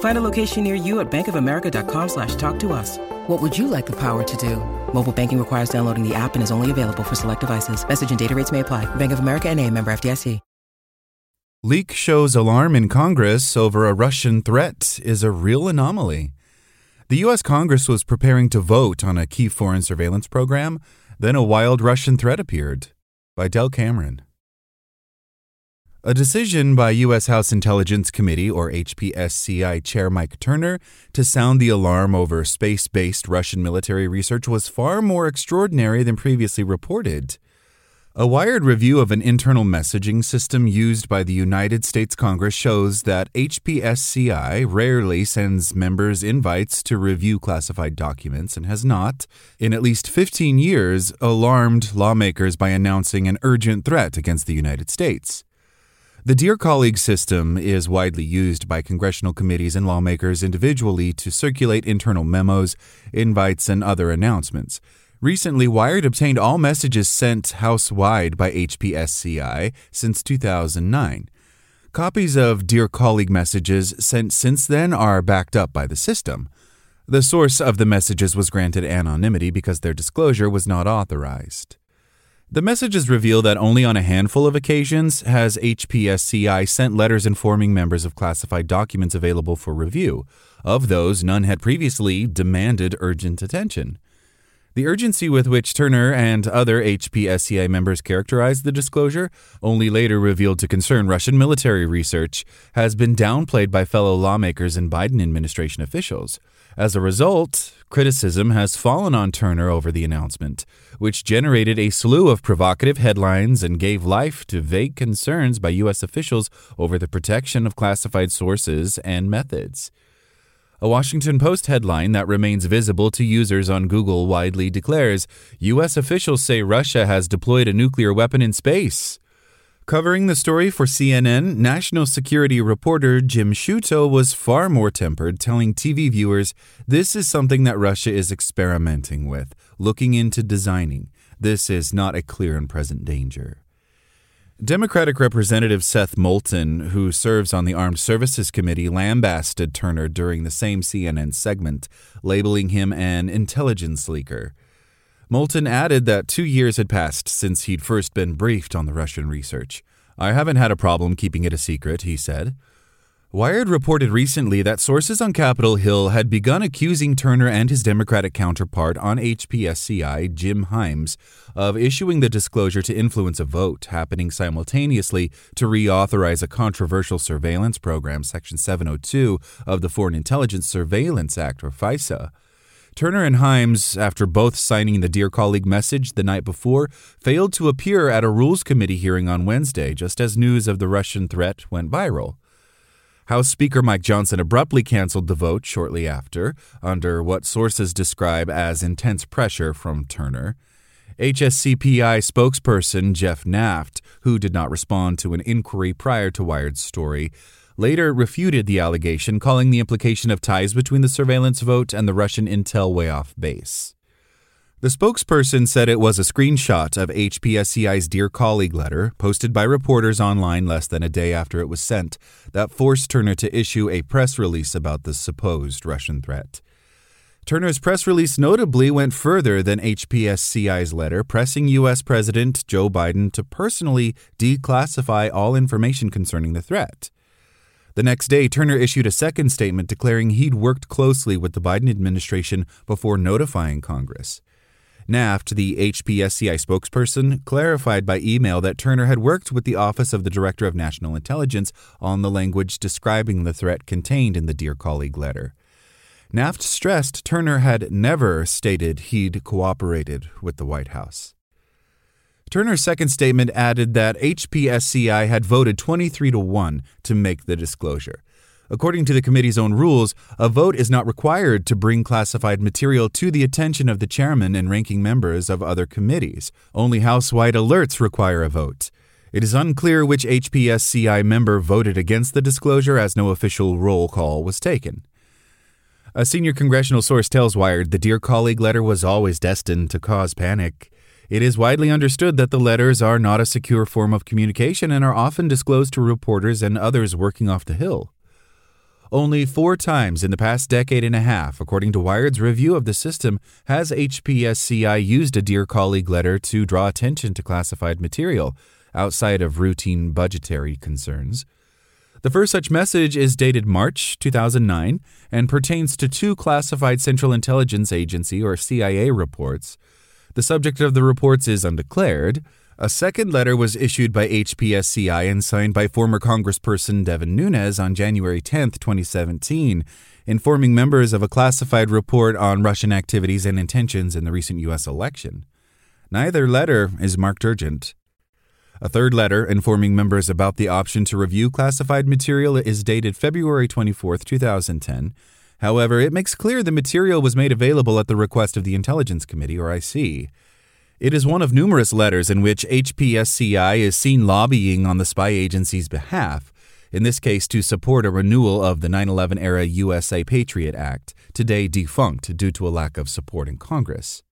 Find a location near you at bankofamerica.com slash talk to us. What would you like the power to do? Mobile banking requires downloading the app and is only available for select devices. Message and data rates may apply. Bank of America and a member FDIC. Leak shows alarm in Congress over a Russian threat is a real anomaly. The U.S. Congress was preparing to vote on a key foreign surveillance program, then a wild Russian threat appeared. By Dell Cameron. A decision by U.S. House Intelligence Committee, or HPSCI Chair Mike Turner, to sound the alarm over space based Russian military research was far more extraordinary than previously reported. A wired review of an internal messaging system used by the United States Congress shows that HPSCI rarely sends members invites to review classified documents and has not, in at least 15 years, alarmed lawmakers by announcing an urgent threat against the United States. The Dear Colleague system is widely used by congressional committees and lawmakers individually to circulate internal memos, invites, and other announcements. Recently, Wired obtained all messages sent house wide by HPSCI since 2009. Copies of Dear Colleague messages sent since then are backed up by the system. The source of the messages was granted anonymity because their disclosure was not authorized. The messages reveal that only on a handful of occasions has HPSCI sent letters informing members of classified documents available for review. Of those, none had previously demanded urgent attention. The urgency with which Turner and other HPSCI members characterized the disclosure, only later revealed to concern Russian military research, has been downplayed by fellow lawmakers and Biden administration officials. As a result, criticism has fallen on Turner over the announcement, which generated a slew of provocative headlines and gave life to vague concerns by U.S. officials over the protection of classified sources and methods. A Washington Post headline that remains visible to users on Google widely declares U.S. officials say Russia has deployed a nuclear weapon in space. Covering the story for CNN, national security reporter Jim Sciutto was far more tempered, telling TV viewers this is something that Russia is experimenting with, looking into designing. This is not a clear and present danger. Democratic Representative Seth Moulton, who serves on the Armed Services Committee, lambasted Turner during the same CNN segment, labeling him an intelligence leaker. Moulton added that two years had passed since he'd first been briefed on the Russian research. I haven't had a problem keeping it a secret, he said. Wired reported recently that sources on Capitol Hill had begun accusing Turner and his Democratic counterpart on HPSCI, Jim Himes, of issuing the disclosure to influence a vote happening simultaneously to reauthorize a controversial surveillance program, Section 702 of the Foreign Intelligence Surveillance Act, or FISA. Turner and Himes, after both signing the Dear Colleague message the night before, failed to appear at a Rules Committee hearing on Wednesday, just as news of the Russian threat went viral. House Speaker Mike Johnson abruptly canceled the vote shortly after, under what sources describe as intense pressure from Turner. HPSCI spokesperson Jeff Naft, who did not respond to an inquiry prior to Wired's story, later refuted the allegation, calling the implication of ties between the surveillance vote and the Russian intel way off base. The spokesperson said it was a screenshot of HPSCI's Dear Colleague letter, posted by reporters online less than a day after it was sent, that forced Turner to issue a press release about the supposed Russian threat. Turner's press release notably went further than HPSCI's letter, pressing U.S. President Joe Biden to personally declassify all information concerning the threat. The next day, Turner issued a second statement declaring he'd worked closely with the Biden administration before notifying Congress. Naft, the HPSCI spokesperson, clarified by email that Turner had worked with the Office of the Director of National Intelligence on the language describing the threat contained in the Dear Colleague letter. Naft stressed Turner had never stated he'd cooperated with the White House. Turner's second statement added that HPSCI had voted 23 to 1 to make the disclosure. According to the committee's own rules, a vote is not required to bring classified material to the attention of the chairman and ranking members of other committees. Only House wide alerts require a vote. It is unclear which HPSCI member voted against the disclosure as no official roll call was taken. A senior congressional source tells Wired the Dear Colleague letter was always destined to cause panic. It is widely understood that the letters are not a secure form of communication and are often disclosed to reporters and others working off the Hill. Only four times in the past decade and a half, according to Wired's review of the system, has HPSCI used a Dear Colleague letter to draw attention to classified material outside of routine budgetary concerns. The first such message is dated March 2009 and pertains to two classified Central Intelligence Agency or CIA reports. The subject of the reports is undeclared. A second letter was issued by HPSCI and signed by former Congressperson Devin Nunes on January 10, 2017, informing members of a classified report on Russian activities and intentions in the recent U.S. election. Neither letter is marked urgent. A third letter informing members about the option to review classified material is dated February 24, 2010. However, it makes clear the material was made available at the request of the Intelligence Committee, or IC. It is one of numerous letters in which HPSCI is seen lobbying on the spy agency's behalf, in this case to support a renewal of the 9 11 era USA Patriot Act, today defunct due to a lack of support in Congress.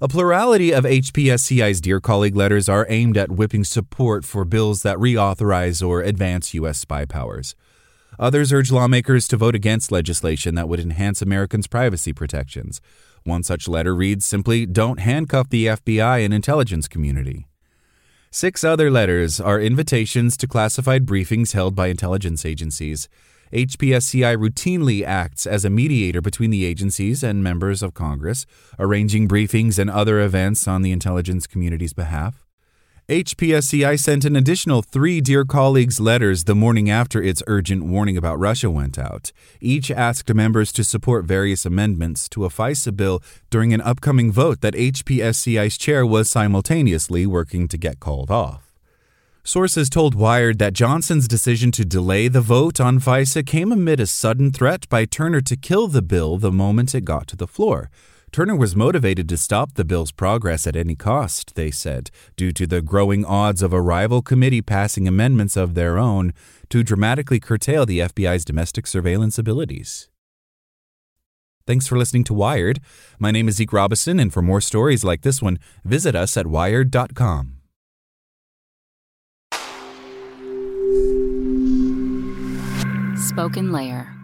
A plurality of HPSCI's Dear Colleague letters are aimed at whipping support for bills that reauthorize or advance U.S. spy powers. Others urge lawmakers to vote against legislation that would enhance Americans' privacy protections. One such letter reads simply Don't handcuff the FBI and intelligence community. Six other letters are invitations to classified briefings held by intelligence agencies. HPSCI routinely acts as a mediator between the agencies and members of Congress, arranging briefings and other events on the intelligence community's behalf. HPSCI sent an additional three Dear Colleagues letters the morning after its urgent warning about Russia went out. Each asked members to support various amendments to a FISA bill during an upcoming vote that HPSCI's chair was simultaneously working to get called off. Sources told Wired that Johnson's decision to delay the vote on FISA came amid a sudden threat by Turner to kill the bill the moment it got to the floor. Turner was motivated to stop the bill's progress at any cost, they said, due to the growing odds of a rival committee passing amendments of their own to dramatically curtail the FBI's domestic surveillance abilities. Thanks for listening to Wired. My name is Zeke Robison, and for more stories like this one, visit us at wired.com. SpokenLayer.